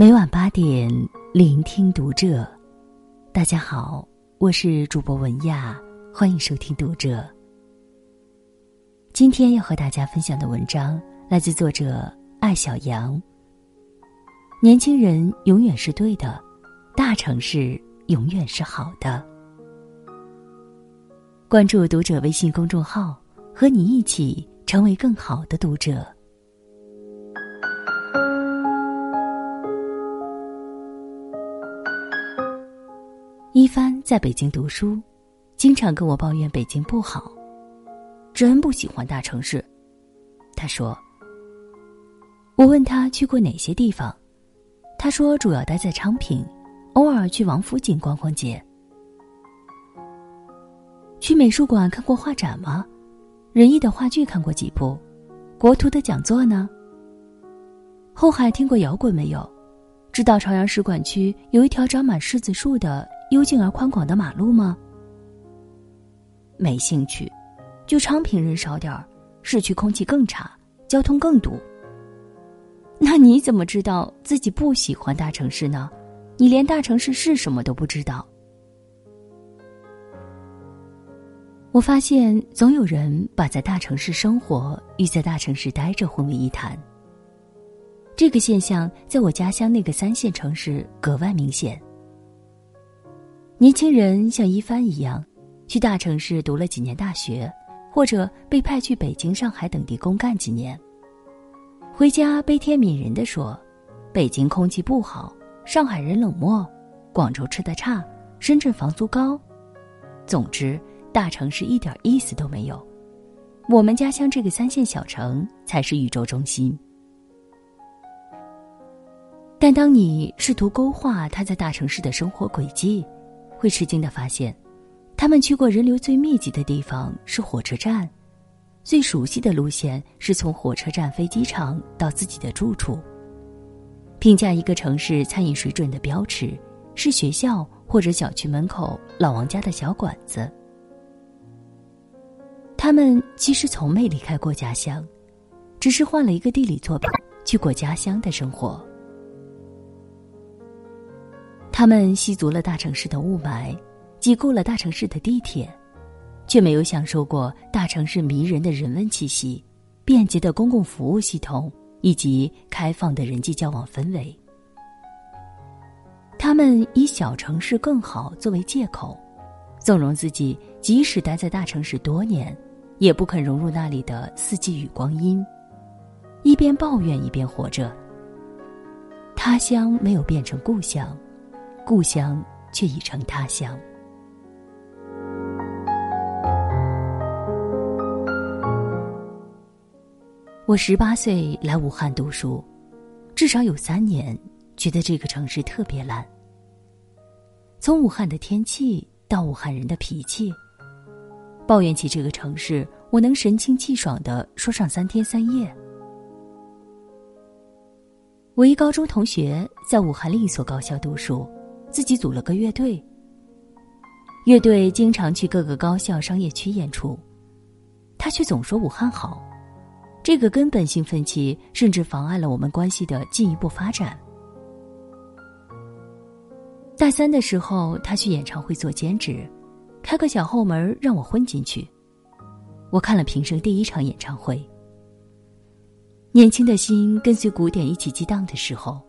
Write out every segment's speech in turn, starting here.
每晚八点，聆听读者。大家好，我是主播文亚，欢迎收听读者。今天要和大家分享的文章来自作者艾小杨。年轻人永远是对的，大城市永远是好的。关注读者微信公众号，和你一起成为更好的读者。一帆在北京读书，经常跟我抱怨北京不好，真不喜欢大城市。他说：“我问他去过哪些地方，他说主要待在昌平，偶尔去王府井逛逛街。去美术馆看过画展吗？仁义的话剧看过几部？国图的讲座呢？后海听过摇滚没有？知道朝阳使馆区有一条长满柿子树的？”幽静而宽广的马路吗？没兴趣，就昌平人少点儿，市区空气更差，交通更堵。那你怎么知道自己不喜欢大城市呢？你连大城市是什么都不知道。我发现总有人把在大城市生活与在大城市待着混为一谈。这个现象在我家乡那个三线城市格外明显。年轻人像一帆一样，去大城市读了几年大学，或者被派去北京、上海等地公干几年。回家悲天悯人的说：“北京空气不好，上海人冷漠，广州吃的差，深圳房租高。总之，大城市一点意思都没有。我们家乡这个三线小城才是宇宙中心。”但当你试图勾画他在大城市的生活轨迹，会吃惊的发现，他们去过人流最密集的地方是火车站，最熟悉的路线是从火车站飞机场到自己的住处。评价一个城市餐饮水准的标尺是学校或者小区门口老王家的小馆子。他们其实从没离开过家乡，只是换了一个地理坐标去过家乡的生活。他们吸足了大城市的雾霾，挤够了大城市的地铁，却没有享受过大城市迷人的人文气息、便捷的公共服务系统以及开放的人际交往氛围。他们以小城市更好作为借口，纵容自己即使待在大城市多年，也不肯融入那里的四季与光阴，一边抱怨一边活着。他乡没有变成故乡。故乡却已成他乡。我十八岁来武汉读书，至少有三年觉得这个城市特别烂。从武汉的天气到武汉人的脾气，抱怨起这个城市，我能神清气爽的说上三天三夜。我一高中同学在武汉另一所高校读书。自己组了个乐队，乐队经常去各个高校商业区演出，他却总说武汉好，这个根本性分歧甚至妨碍了我们关系的进一步发展。大三的时候，他去演唱会做兼职，开个小后门让我混进去。我看了平生第一场演唱会，年轻的心跟随鼓点一起激荡的时候，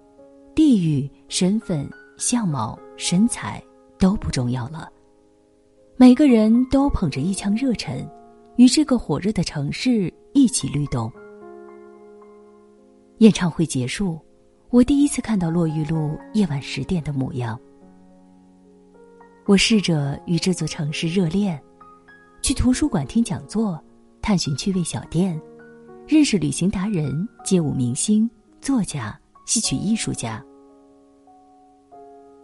地域身份。相貌、身材都不重要了，每个人都捧着一腔热忱，与这个火热的城市一起律动。演唱会结束，我第一次看到洛玉路夜晚十点的模样。我试着与这座城市热恋，去图书馆听讲座，探寻趣味小店，认识旅行达人、街舞明星、作家、戏曲艺术家。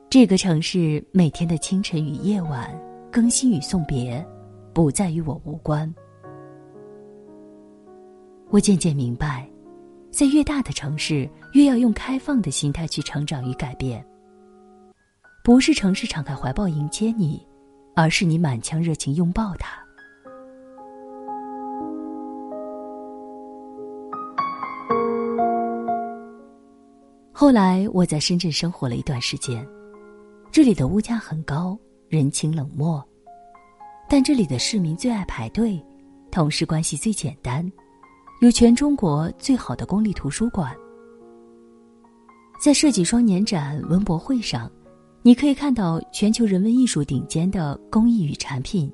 这个城市每天的清晨与夜晚，更新与送别，不再与我无关。我渐渐明白，在越大的城市，越要用开放的心态去成长与改变。不是城市敞开怀抱迎接你，而是你满腔热情拥抱它。后来我在深圳生活了一段时间，这里的物价很高，人情冷漠，但这里的市民最爱排队，同事关系最简单，有全中国最好的公立图书馆。在设计双年展文博会上，你可以看到全球人文艺术顶尖的工艺与产品。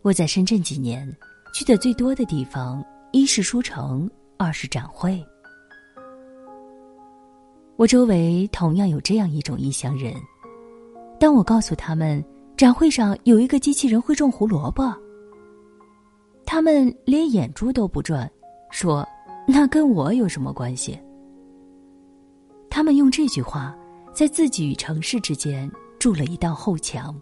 我在深圳几年，去的最多的地方，一是书城，二是展会。我周围同样有这样一种异乡人，当我告诉他们展会上有一个机器人会种胡萝卜，他们连眼珠都不转，说：“那跟我有什么关系？”他们用这句话在自己与城市之间筑了一道后墙。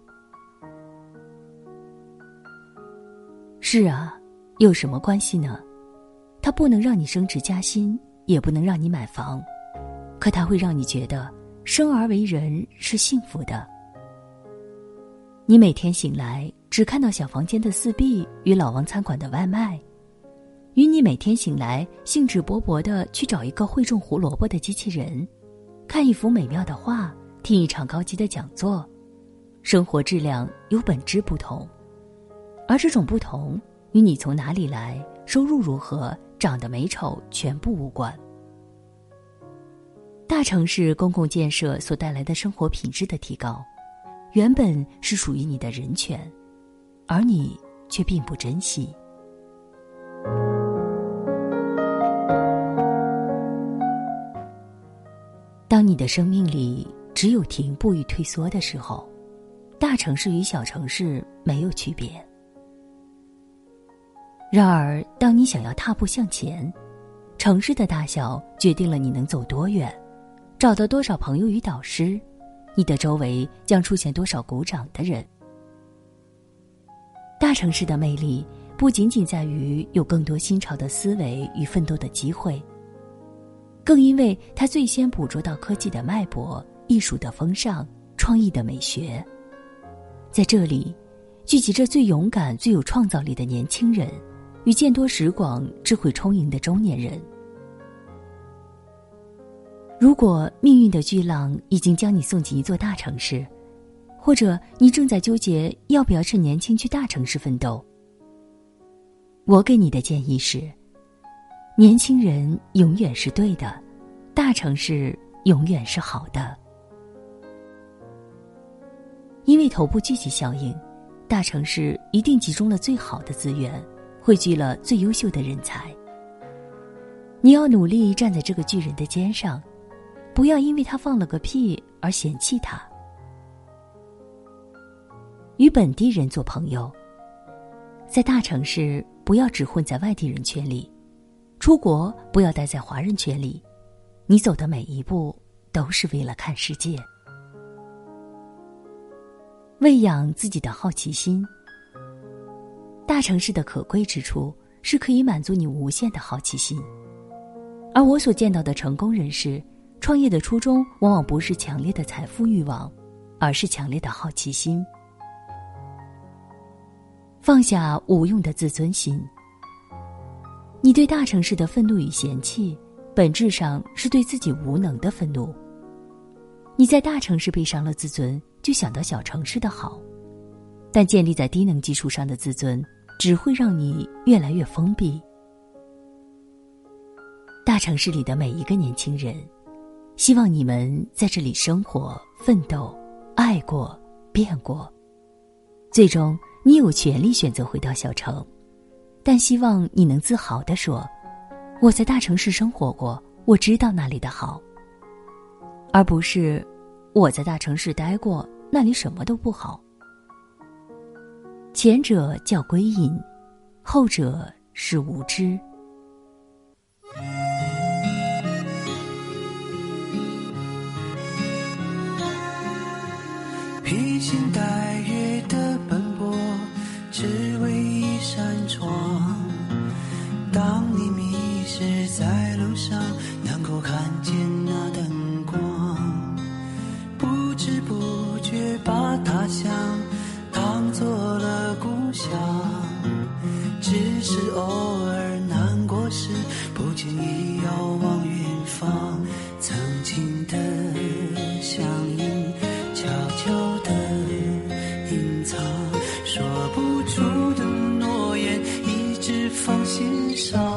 是啊，有什么关系呢？它不能让你升职加薪，也不能让你买房。可它会让你觉得生而为人是幸福的。你每天醒来只看到小房间的四壁与老王餐馆的外卖，与你每天醒来兴致勃勃的去找一个会种胡萝卜的机器人，看一幅美妙的画，听一场高级的讲座，生活质量有本质不同，而这种不同与你从哪里来、收入如何、长得美丑全部无关。大城市公共建设所带来的生活品质的提高，原本是属于你的人权，而你却并不珍惜。当你的生命里只有停步与退缩的时候，大城市与小城市没有区别。然而，当你想要踏步向前，城市的大小决定了你能走多远。找到多少朋友与导师，你的周围将出现多少鼓掌的人。大城市的魅力不仅仅在于有更多新潮的思维与奋斗的机会，更因为它最先捕捉到科技的脉搏、艺术的风尚、创意的美学。在这里，聚集着最勇敢、最有创造力的年轻人，与见多识广、智慧充盈的中年人。如果命运的巨浪已经将你送进一座大城市，或者你正在纠结要不要趁年轻去大城市奋斗，我给你的建议是：年轻人永远是对的，大城市永远是好的。因为头部聚集效应，大城市一定集中了最好的资源，汇聚了最优秀的人才。你要努力站在这个巨人的肩上。不要因为他放了个屁而嫌弃他。与本地人做朋友，在大城市不要只混在外地人圈里，出国不要待在华人圈里。你走的每一步都是为了看世界，喂养自己的好奇心。大城市的可贵之处是可以满足你无限的好奇心，而我所见到的成功人士。创业的初衷往往不是强烈的财富欲望，而是强烈的好奇心。放下无用的自尊心。你对大城市的愤怒与嫌弃，本质上是对自己无能的愤怒。你在大城市被伤了自尊，就想到小城市的好，但建立在低能基础上的自尊，只会让你越来越封闭。大城市里的每一个年轻人。希望你们在这里生活、奋斗、爱过、变过，最终你有权利选择回到小城，但希望你能自豪地说：“我在大城市生活过，我知道那里的好。”而不是我在大城市待过，那里什么都不好。前者叫归隐，后者是无知。披星戴月的奔波，只为一扇窗。当你迷失在路上，能够看见那灯光。不知不觉把他乡当做了故乡，只是偶尔放心上。